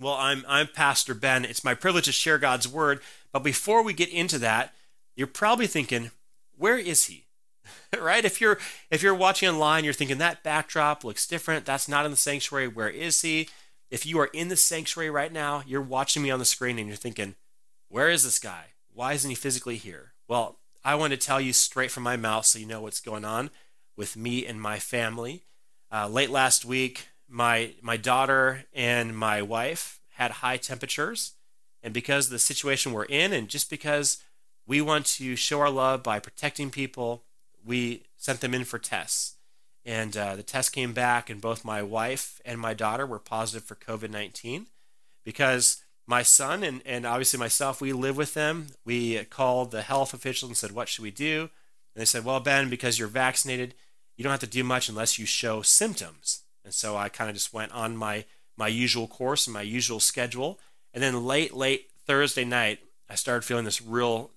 Well, I'm I'm Pastor Ben. It's my privilege to share God's word, but before we get into that, you're probably thinking, where is he? right? If you're if you're watching online, you're thinking that backdrop looks different. That's not in the sanctuary. Where is he? If you are in the sanctuary right now, you're watching me on the screen and you're thinking, where is this guy? Why isn't he physically here? Well, I want to tell you straight from my mouth so you know what's going on with me and my family. Uh, late last week, my my daughter and my wife had high temperatures, and because of the situation we're in, and just because we want to show our love by protecting people, we sent them in for tests. And uh, the test came back, and both my wife and my daughter were positive for COVID 19 because my son and, and obviously myself, we live with them. We called the health officials and said, What should we do? And they said, Well, Ben, because you're vaccinated, you don't have to do much unless you show symptoms. And so I kind of just went on my, my usual course and my usual schedule. And then late, late Thursday night, I started feeling this real,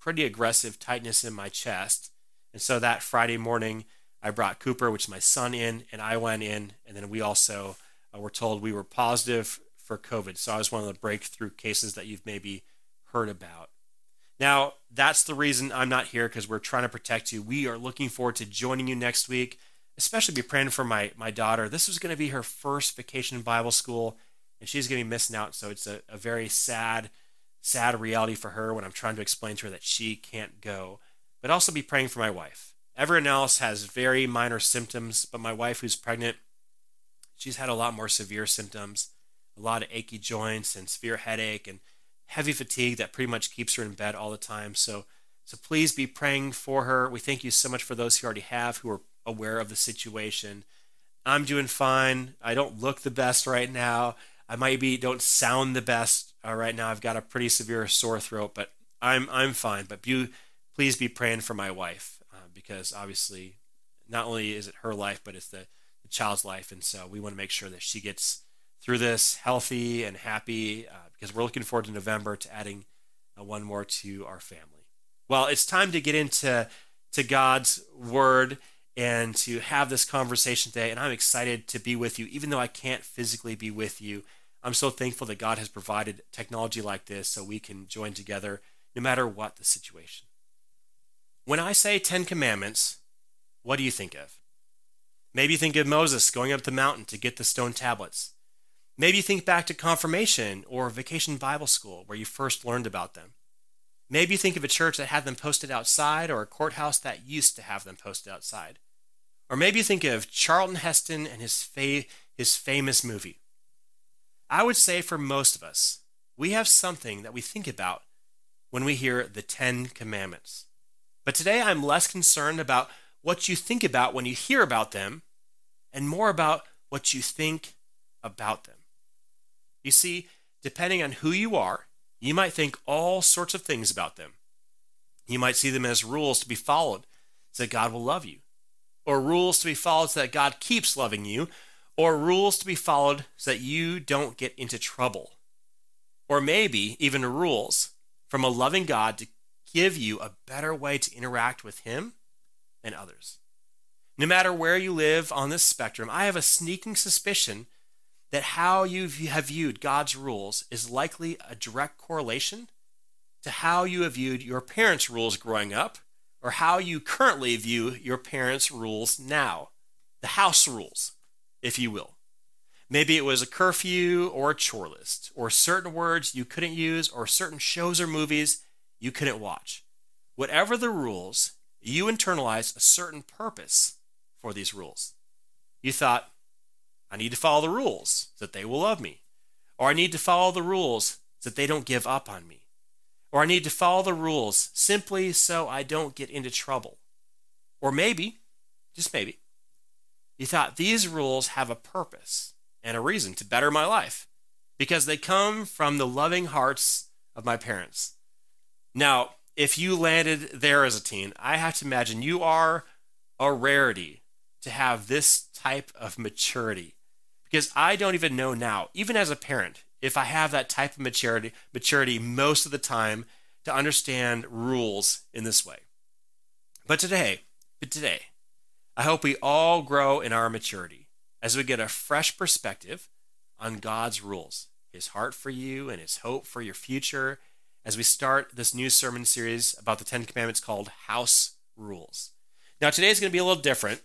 pretty aggressive tightness in my chest. And so that Friday morning, I brought Cooper, which is my son, in, and I went in. And then we also uh, were told we were positive for COVID. So I was one of the breakthrough cases that you've maybe heard about. Now, that's the reason I'm not here because we're trying to protect you. We are looking forward to joining you next week, especially be praying for my, my daughter. This was going to be her first vacation Bible school, and she's going to be missing out. So it's a, a very sad, sad reality for her when I'm trying to explain to her that she can't go. But also be praying for my wife. Everyone else has very minor symptoms, but my wife, who's pregnant, she's had a lot more severe symptoms, a lot of achy joints and severe headache and heavy fatigue that pretty much keeps her in bed all the time. So, so please be praying for her. We thank you so much for those who already have, who are aware of the situation. I'm doing fine. I don't look the best right now. I might be don't sound the best uh, right now. I've got a pretty severe sore throat, but I'm I'm fine. But you, please be praying for my wife uh, because obviously, not only is it her life, but it's the, the child's life, and so we want to make sure that she gets through this healthy and happy uh, because we're looking forward to November to adding uh, one more to our family. Well, it's time to get into to God's word and to have this conversation today. And I'm excited to be with you, even though I can't physically be with you. I'm so thankful that God has provided technology like this so we can join together no matter what the situation. When I say Ten Commandments, what do you think of? Maybe you think of Moses going up the mountain to get the stone tablets. Maybe think back to confirmation or vacation Bible school where you first learned about them. Maybe you think of a church that had them posted outside or a courthouse that used to have them posted outside. Or maybe think of Charlton Heston and his, fa- his famous movie. I would say for most of us, we have something that we think about when we hear the Ten Commandments. But today I'm less concerned about what you think about when you hear about them and more about what you think about them. You see, depending on who you are, you might think all sorts of things about them. You might see them as rules to be followed so that God will love you, or rules to be followed so that God keeps loving you, or rules to be followed so that you don't get into trouble, or maybe even rules from a loving God to give you a better way to interact with Him and others. No matter where you live on this spectrum, I have a sneaking suspicion that how you have viewed God's rules is likely a direct correlation to how you have viewed your parents' rules growing up or how you currently view your parents' rules now. The house rules, if you will. Maybe it was a curfew or a chore list, or certain words you couldn't use, or certain shows or movies you couldn't watch. Whatever the rules, you internalized a certain purpose for these rules. You thought, I need to follow the rules so that they will love me. Or I need to follow the rules so that they don't give up on me. Or I need to follow the rules simply so I don't get into trouble. Or maybe, just maybe, you thought these rules have a purpose and a reason to better my life because they come from the loving hearts of my parents. Now, if you landed there as a teen, I have to imagine you are a rarity to have this type of maturity because I don't even know now, even as a parent, if I have that type of maturity, maturity most of the time to understand rules in this way. But today, but today, I hope we all grow in our maturity as we get a fresh perspective on God's rules. his heart for you and his hope for your future as we start this new sermon series about the Ten Commandments called House Rules. Now, today is going to be a little different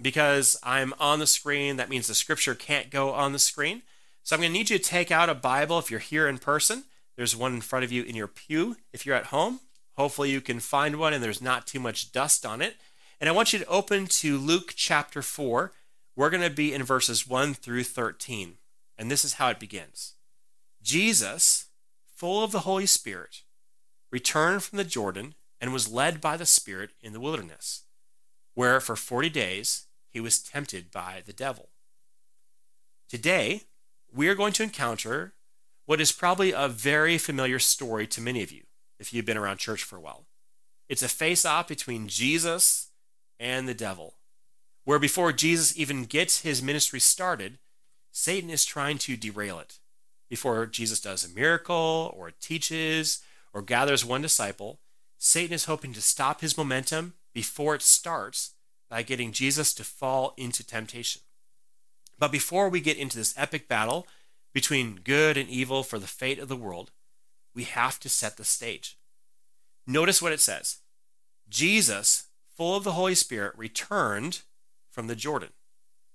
because I'm on the screen. That means the scripture can't go on the screen. So I'm going to need you to take out a Bible if you're here in person. There's one in front of you in your pew. If you're at home, hopefully you can find one and there's not too much dust on it. And I want you to open to Luke chapter 4. We're going to be in verses 1 through 13. And this is how it begins Jesus, full of the Holy Spirit, returned from the Jordan and was led by the Spirit in the wilderness, where for 40 days he was tempted by the devil. Today, we are going to encounter what is probably a very familiar story to many of you if you've been around church for a while. It's a face off between Jesus and the devil, where before Jesus even gets his ministry started, Satan is trying to derail it. Before Jesus does a miracle or teaches or gathers one disciple, Satan is hoping to stop his momentum before it starts by getting Jesus to fall into temptation. But before we get into this epic battle between good and evil for the fate of the world, we have to set the stage. Notice what it says Jesus, full of the Holy Spirit, returned from the Jordan.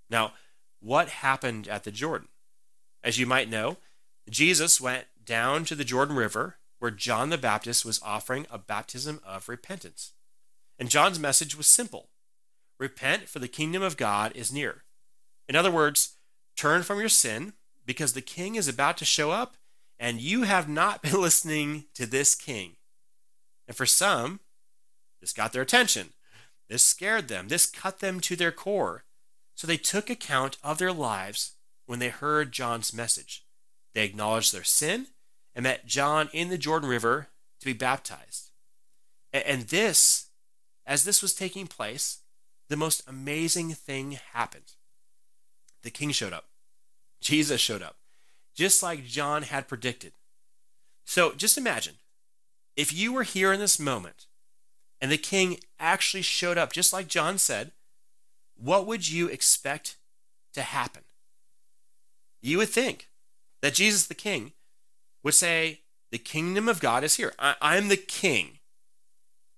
Now, what happened at the Jordan? As you might know, Jesus went down to the Jordan River where John the Baptist was offering a baptism of repentance. And John's message was simple Repent, for the kingdom of God is near. In other words, turn from your sin because the king is about to show up and you have not been listening to this king. And for some, this got their attention. This scared them. This cut them to their core. So they took account of their lives when they heard John's message. They acknowledged their sin and met John in the Jordan River to be baptized. And this, as this was taking place, the most amazing thing happened. The king showed up. Jesus showed up, just like John had predicted. So just imagine if you were here in this moment and the king actually showed up, just like John said, what would you expect to happen? You would think that Jesus the king would say, The kingdom of God is here. I, am the king.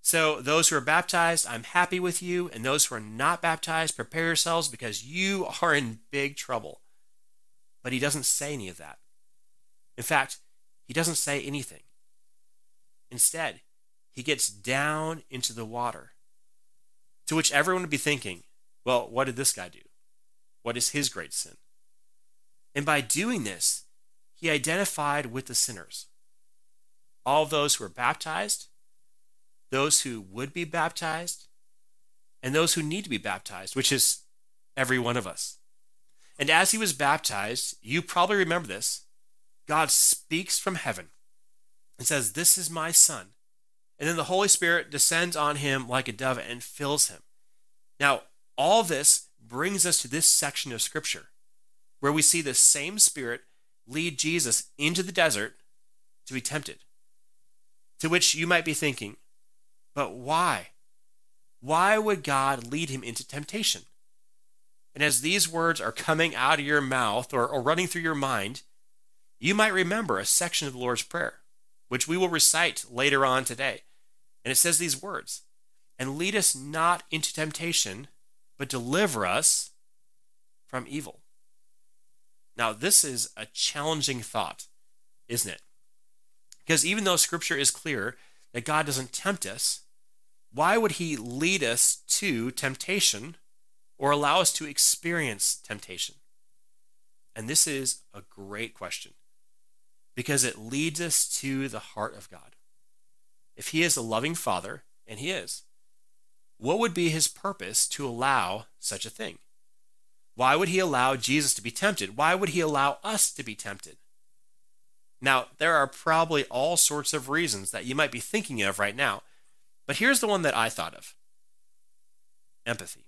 So, those who are baptized, I'm happy with you. And those who are not baptized, prepare yourselves because you are in big trouble. But he doesn't say any of that. In fact, he doesn't say anything. Instead, he gets down into the water. To which everyone would be thinking, well, what did this guy do? What is his great sin? And by doing this, he identified with the sinners. All those who were baptized, those who would be baptized, and those who need to be baptized, which is every one of us. And as he was baptized, you probably remember this, God speaks from heaven and says, This is my son. And then the Holy Spirit descends on him like a dove and fills him. Now, all this brings us to this section of Scripture where we see the same Spirit lead Jesus into the desert to be tempted. To which you might be thinking, but why? Why would God lead him into temptation? And as these words are coming out of your mouth or, or running through your mind, you might remember a section of the Lord's Prayer, which we will recite later on today. And it says these words And lead us not into temptation, but deliver us from evil. Now, this is a challenging thought, isn't it? Because even though scripture is clear that God doesn't tempt us, why would he lead us to temptation or allow us to experience temptation? And this is a great question because it leads us to the heart of God. If he is a loving father, and he is, what would be his purpose to allow such a thing? Why would he allow Jesus to be tempted? Why would he allow us to be tempted? Now, there are probably all sorts of reasons that you might be thinking of right now, but here's the one that I thought of empathy.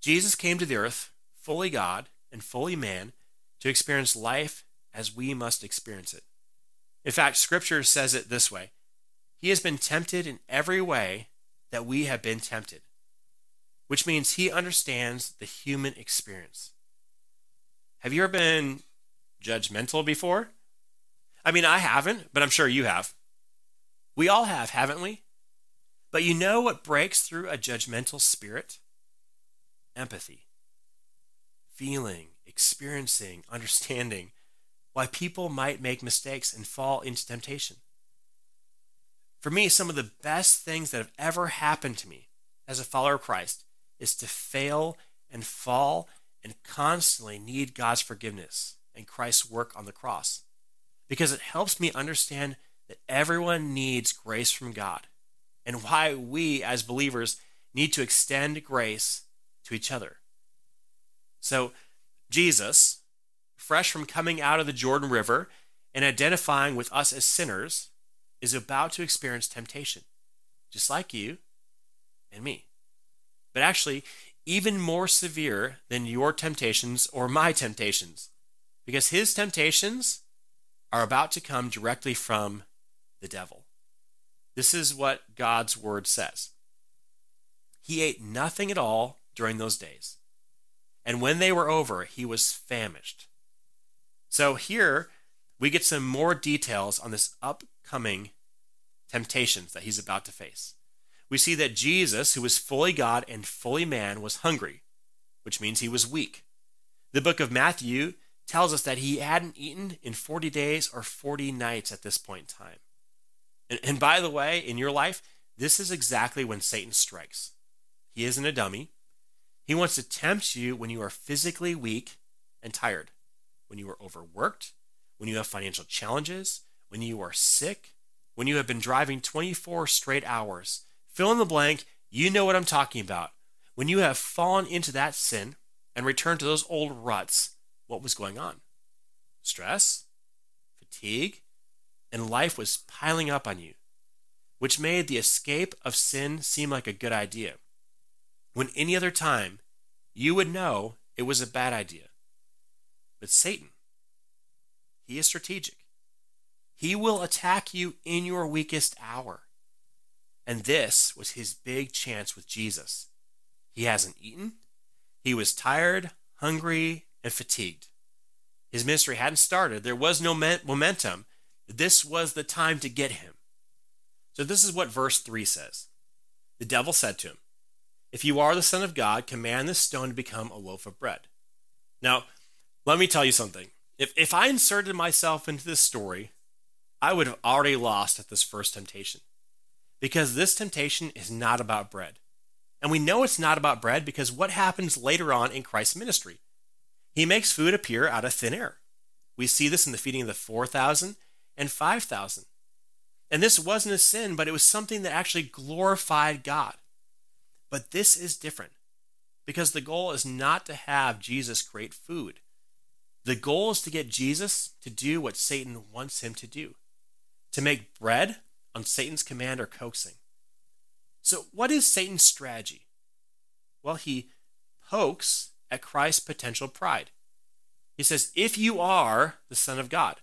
Jesus came to the earth, fully God and fully man, to experience life as we must experience it. In fact, Scripture says it this way He has been tempted in every way that we have been tempted which means he understands the human experience. Have you ever been judgmental before? I mean, I haven't, but I'm sure you have. We all have, haven't we? But you know what breaks through a judgmental spirit? Empathy. Feeling, experiencing, understanding why people might make mistakes and fall into temptation. For me, some of the best things that have ever happened to me as a follower of Christ is to fail and fall and constantly need God's forgiveness and Christ's work on the cross because it helps me understand that everyone needs grace from God and why we as believers need to extend grace to each other. So, Jesus, fresh from coming out of the Jordan River and identifying with us as sinners, is about to experience temptation, just like you and me. But actually, even more severe than your temptations or my temptations, because his temptations are about to come directly from the devil. This is what God's word says. He ate nothing at all during those days. And when they were over, he was famished. So here we get some more details on this upcoming temptations that he's about to face. We see that Jesus, who was fully God and fully man, was hungry, which means he was weak. The book of Matthew tells us that he hadn't eaten in 40 days or 40 nights at this point in time. And, and by the way, in your life, this is exactly when Satan strikes. He isn't a dummy. He wants to tempt you when you are physically weak and tired, when you are overworked, when you have financial challenges, when you are sick, when you have been driving 24 straight hours. Fill in the blank, you know what I'm talking about. When you have fallen into that sin and returned to those old ruts, what was going on? Stress, fatigue, and life was piling up on you, which made the escape of sin seem like a good idea. When any other time, you would know it was a bad idea. But Satan, he is strategic. He will attack you in your weakest hour. And this was his big chance with Jesus. He hasn't eaten. He was tired, hungry, and fatigued. His ministry hadn't started. There was no momentum. This was the time to get him. So, this is what verse 3 says The devil said to him, If you are the Son of God, command this stone to become a loaf of bread. Now, let me tell you something. If, if I inserted myself into this story, I would have already lost at this first temptation. Because this temptation is not about bread. And we know it's not about bread because what happens later on in Christ's ministry? He makes food appear out of thin air. We see this in the feeding of the 4,000 and 5,000. And this wasn't a sin, but it was something that actually glorified God. But this is different because the goal is not to have Jesus create food. The goal is to get Jesus to do what Satan wants him to do to make bread on Satan's command or coaxing. So, what is Satan's strategy? Well, he pokes at Christ's potential pride. He says, If you are the Son of God,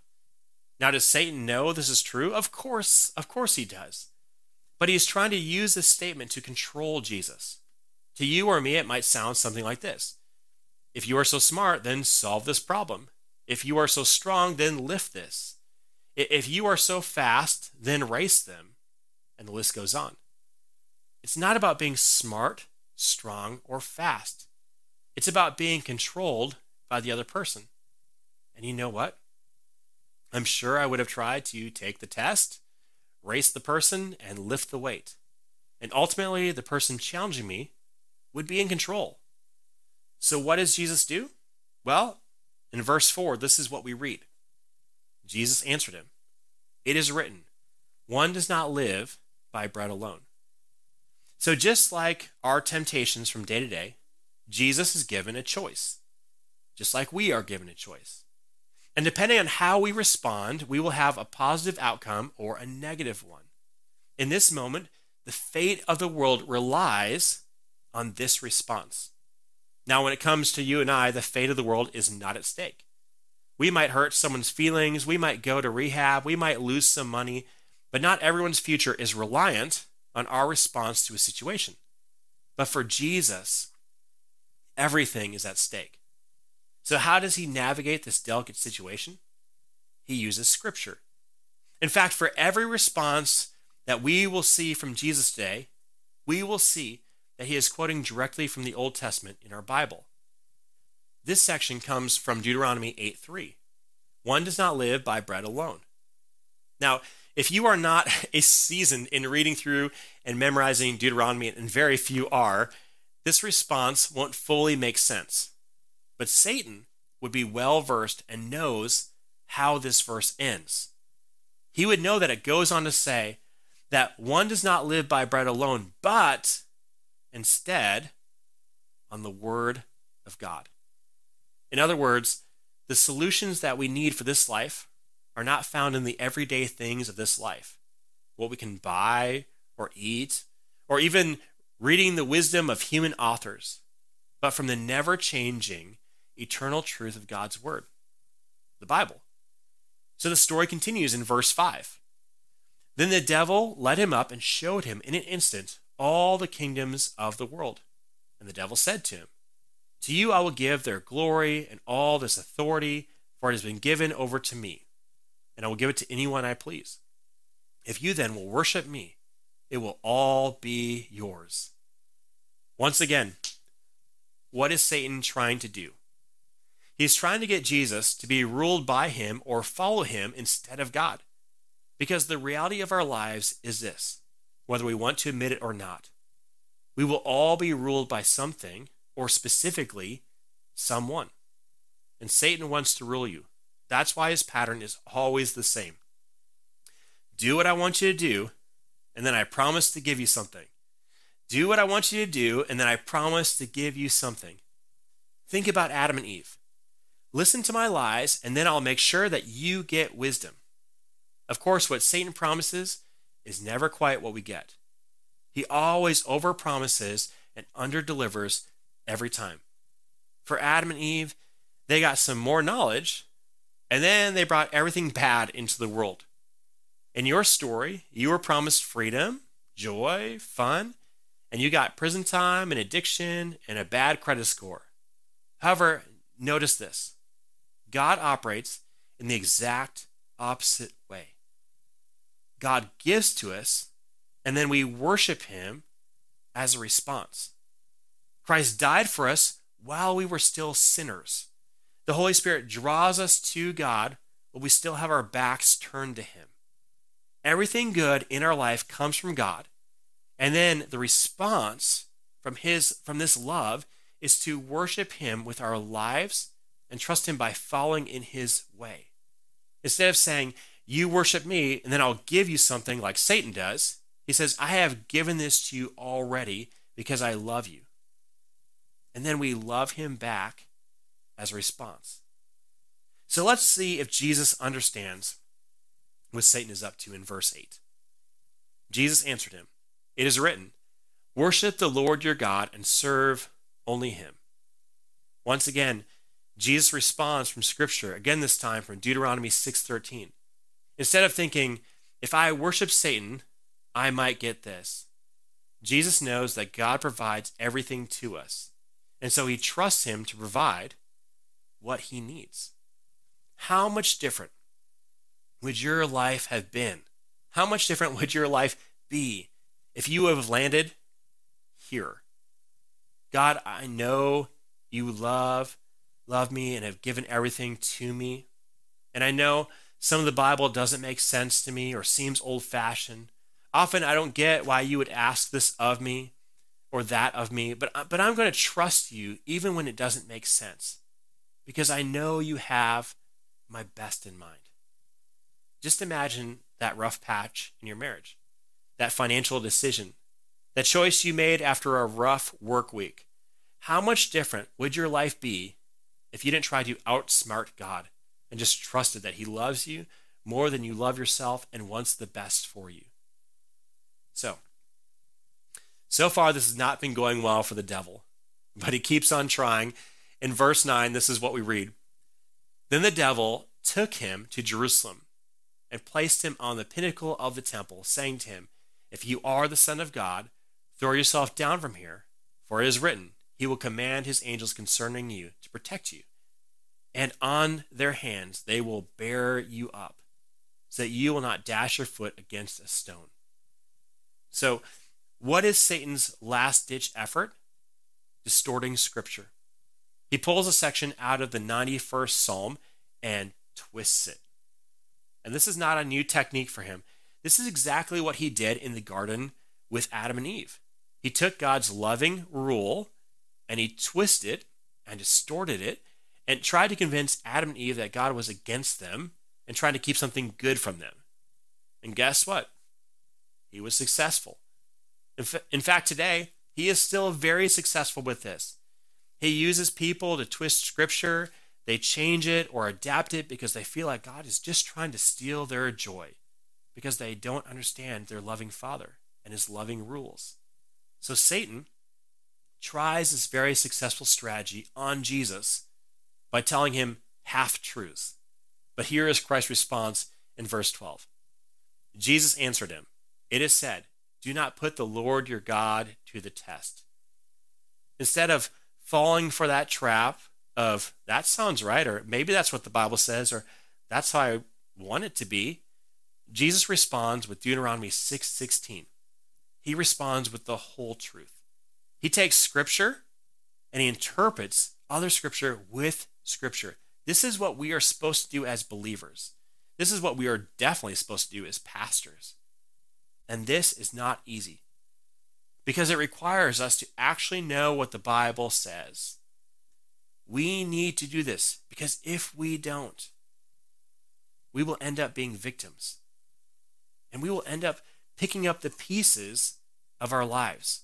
now, does Satan know this is true? Of course, of course he does. But he's trying to use this statement to control Jesus. To you or me, it might sound something like this If you are so smart, then solve this problem. If you are so strong, then lift this. If you are so fast, then race them. And the list goes on. It's not about being smart, strong, or fast. It's about being controlled by the other person. And you know what? I'm sure I would have tried to take the test, race the person, and lift the weight. And ultimately, the person challenging me would be in control. So, what does Jesus do? Well, in verse 4, this is what we read Jesus answered him, It is written, one does not live by bread alone. So, just like our temptations from day to day, Jesus is given a choice, just like we are given a choice. And depending on how we respond, we will have a positive outcome or a negative one. In this moment, the fate of the world relies on this response. Now, when it comes to you and I, the fate of the world is not at stake. We might hurt someone's feelings, we might go to rehab, we might lose some money, but not everyone's future is reliant on our response to a situation. But for Jesus, everything is at stake. So, how does he navigate this delicate situation? He uses scripture. In fact, for every response that we will see from Jesus today, we will see that he is quoting directly from the Old Testament in our Bible. This section comes from Deuteronomy 8 3. One does not live by bread alone. Now, if you are not a seasoned in reading through and memorizing Deuteronomy, and very few are, this response won't fully make sense. But Satan would be well versed and knows how this verse ends. He would know that it goes on to say that one does not live by bread alone, but instead on the word of God. In other words, the solutions that we need for this life are not found in the everyday things of this life, what we can buy or eat, or even reading the wisdom of human authors, but from the never changing, eternal truth of God's Word, the Bible. So the story continues in verse 5. Then the devil led him up and showed him in an instant all the kingdoms of the world. And the devil said to him, To you I will give their glory and all this authority, for it has been given over to me, and I will give it to anyone I please. If you then will worship me, it will all be yours. Once again, what is Satan trying to do? He's trying to get Jesus to be ruled by him or follow him instead of God. Because the reality of our lives is this whether we want to admit it or not. We will all be ruled by something, or specifically, someone. And Satan wants to rule you. That's why his pattern is always the same. Do what I want you to do, and then I promise to give you something. Do what I want you to do, and then I promise to give you something. Think about Adam and Eve. Listen to my lies, and then I'll make sure that you get wisdom. Of course, what Satan promises is never quite what we get. He always overpromises and underdelivers every time. For Adam and Eve, they got some more knowledge, and then they brought everything bad into the world. In your story, you were promised freedom, joy, fun, and you got prison time and addiction and a bad credit score. However, notice this God operates in the exact opposite way. God gives to us, and then we worship Him as a response. Christ died for us while we were still sinners. The Holy Spirit draws us to God, but we still have our backs turned to Him. Everything good in our life comes from God, and then the response from His from this love is to worship Him with our lives and trust Him by following in His way. Instead of saying, You worship me, and then I'll give you something like Satan does, He says, I have given this to you already because I love you. And then we love Him back as a response. So let's see if Jesus understands what Satan is up to in verse 8. Jesus answered him, It is written, Worship the Lord your God and serve only him. Once again, Jesus responds from scripture, again this time from Deuteronomy 6:13. Instead of thinking, if I worship Satan, I might get this. Jesus knows that God provides everything to us. And so he trusts him to provide what he needs. How much different would your life have been? How much different would your life be if you have landed here? God, I know you love love me and have given everything to me. And I know some of the Bible doesn't make sense to me or seems old fashioned. Often I don't get why you would ask this of me or that of me, but, but I'm going to trust you even when it doesn't make sense because I know you have my best in mind. Just imagine that rough patch in your marriage, that financial decision, that choice you made after a rough work week. How much different would your life be if you didn't try to outsmart God and just trusted that He loves you more than you love yourself and wants the best for you. So, so far, this has not been going well for the devil, but he keeps on trying. In verse 9, this is what we read Then the devil took him to Jerusalem and placed him on the pinnacle of the temple, saying to him, If you are the Son of God, throw yourself down from here, for it is written, he will command his angels concerning you to protect you, and on their hands they will bear you up, so that you will not dash your foot against a stone. So, what is Satan's last ditch effort? Distorting Scripture. He pulls a section out of the 91st Psalm and twists it. And this is not a new technique for him. This is exactly what he did in the garden with Adam and Eve. He took God's loving rule and he twisted and distorted it and tried to convince Adam and Eve that God was against them and trying to keep something good from them. And guess what? He was successful. In, in fact, today, he is still very successful with this. He uses people to twist scripture, they change it or adapt it because they feel like God is just trying to steal their joy because they don't understand their loving Father and his loving rules. So Satan tries this very successful strategy on Jesus by telling him half truths. But here is Christ's response in verse 12 Jesus answered him, It is said, Do not put the Lord your God to the test. Instead of falling for that trap of, that sounds right, or maybe that's what the Bible says, or that's how I want it to be, Jesus responds with Deuteronomy 6:16. 6, he responds with the whole truth. He takes scripture and he interprets other scripture with scripture. This is what we are supposed to do as believers. This is what we are definitely supposed to do as pastors. And this is not easy because it requires us to actually know what the Bible says. We need to do this because if we don't, we will end up being victims. And we will end up picking up the pieces of our lives.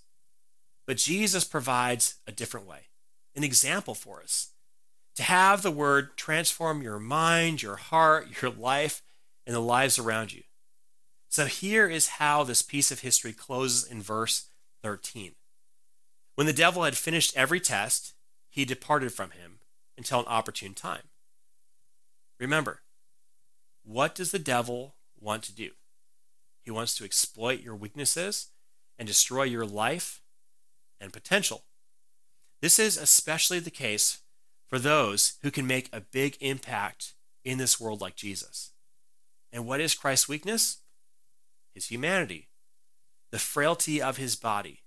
But Jesus provides a different way, an example for us to have the word transform your mind, your heart, your life, and the lives around you. So here is how this piece of history closes in verse 13. When the devil had finished every test, he departed from him until an opportune time. Remember, what does the devil want to do? He wants to exploit your weaknesses and destroy your life and potential. This is especially the case for those who can make a big impact in this world like Jesus. And what is Christ's weakness? His humanity, the frailty of his body.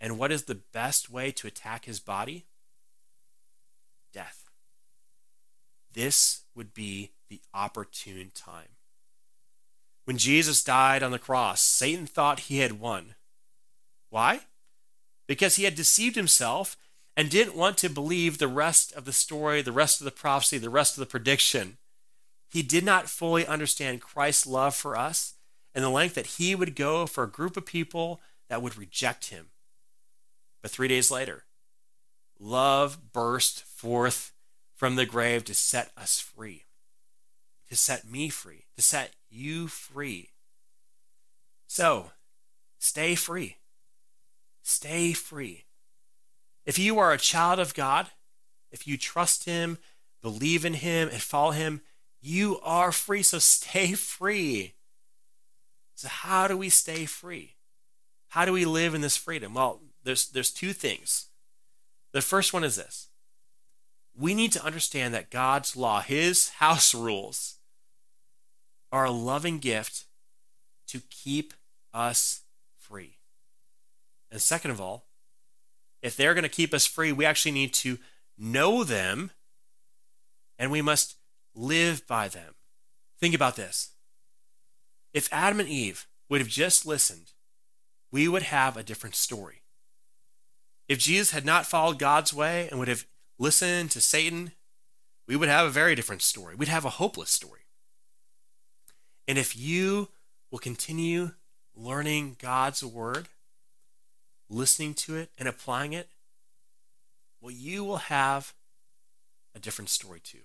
And what is the best way to attack his body? Death. This would be the opportune time. When Jesus died on the cross, Satan thought he had won. Why? Because he had deceived himself and didn't want to believe the rest of the story, the rest of the prophecy, the rest of the prediction. He did not fully understand Christ's love for us and the length that he would go for a group of people that would reject him. But three days later, love burst forth from the grave to set us free, to set me free, to set you free. So, stay free. Stay free. If you are a child of God, if you trust Him, believe in Him, and follow Him, you are free. So stay free. So, how do we stay free? How do we live in this freedom? Well, there's, there's two things. The first one is this we need to understand that God's law, His house rules, are a loving gift to keep us free. And second of all, if they're going to keep us free, we actually need to know them and we must live by them. Think about this. If Adam and Eve would have just listened, we would have a different story. If Jesus had not followed God's way and would have listened to Satan, we would have a very different story. We'd have a hopeless story. And if you will continue learning God's word, listening to it, and applying it, well, you will have a different story too.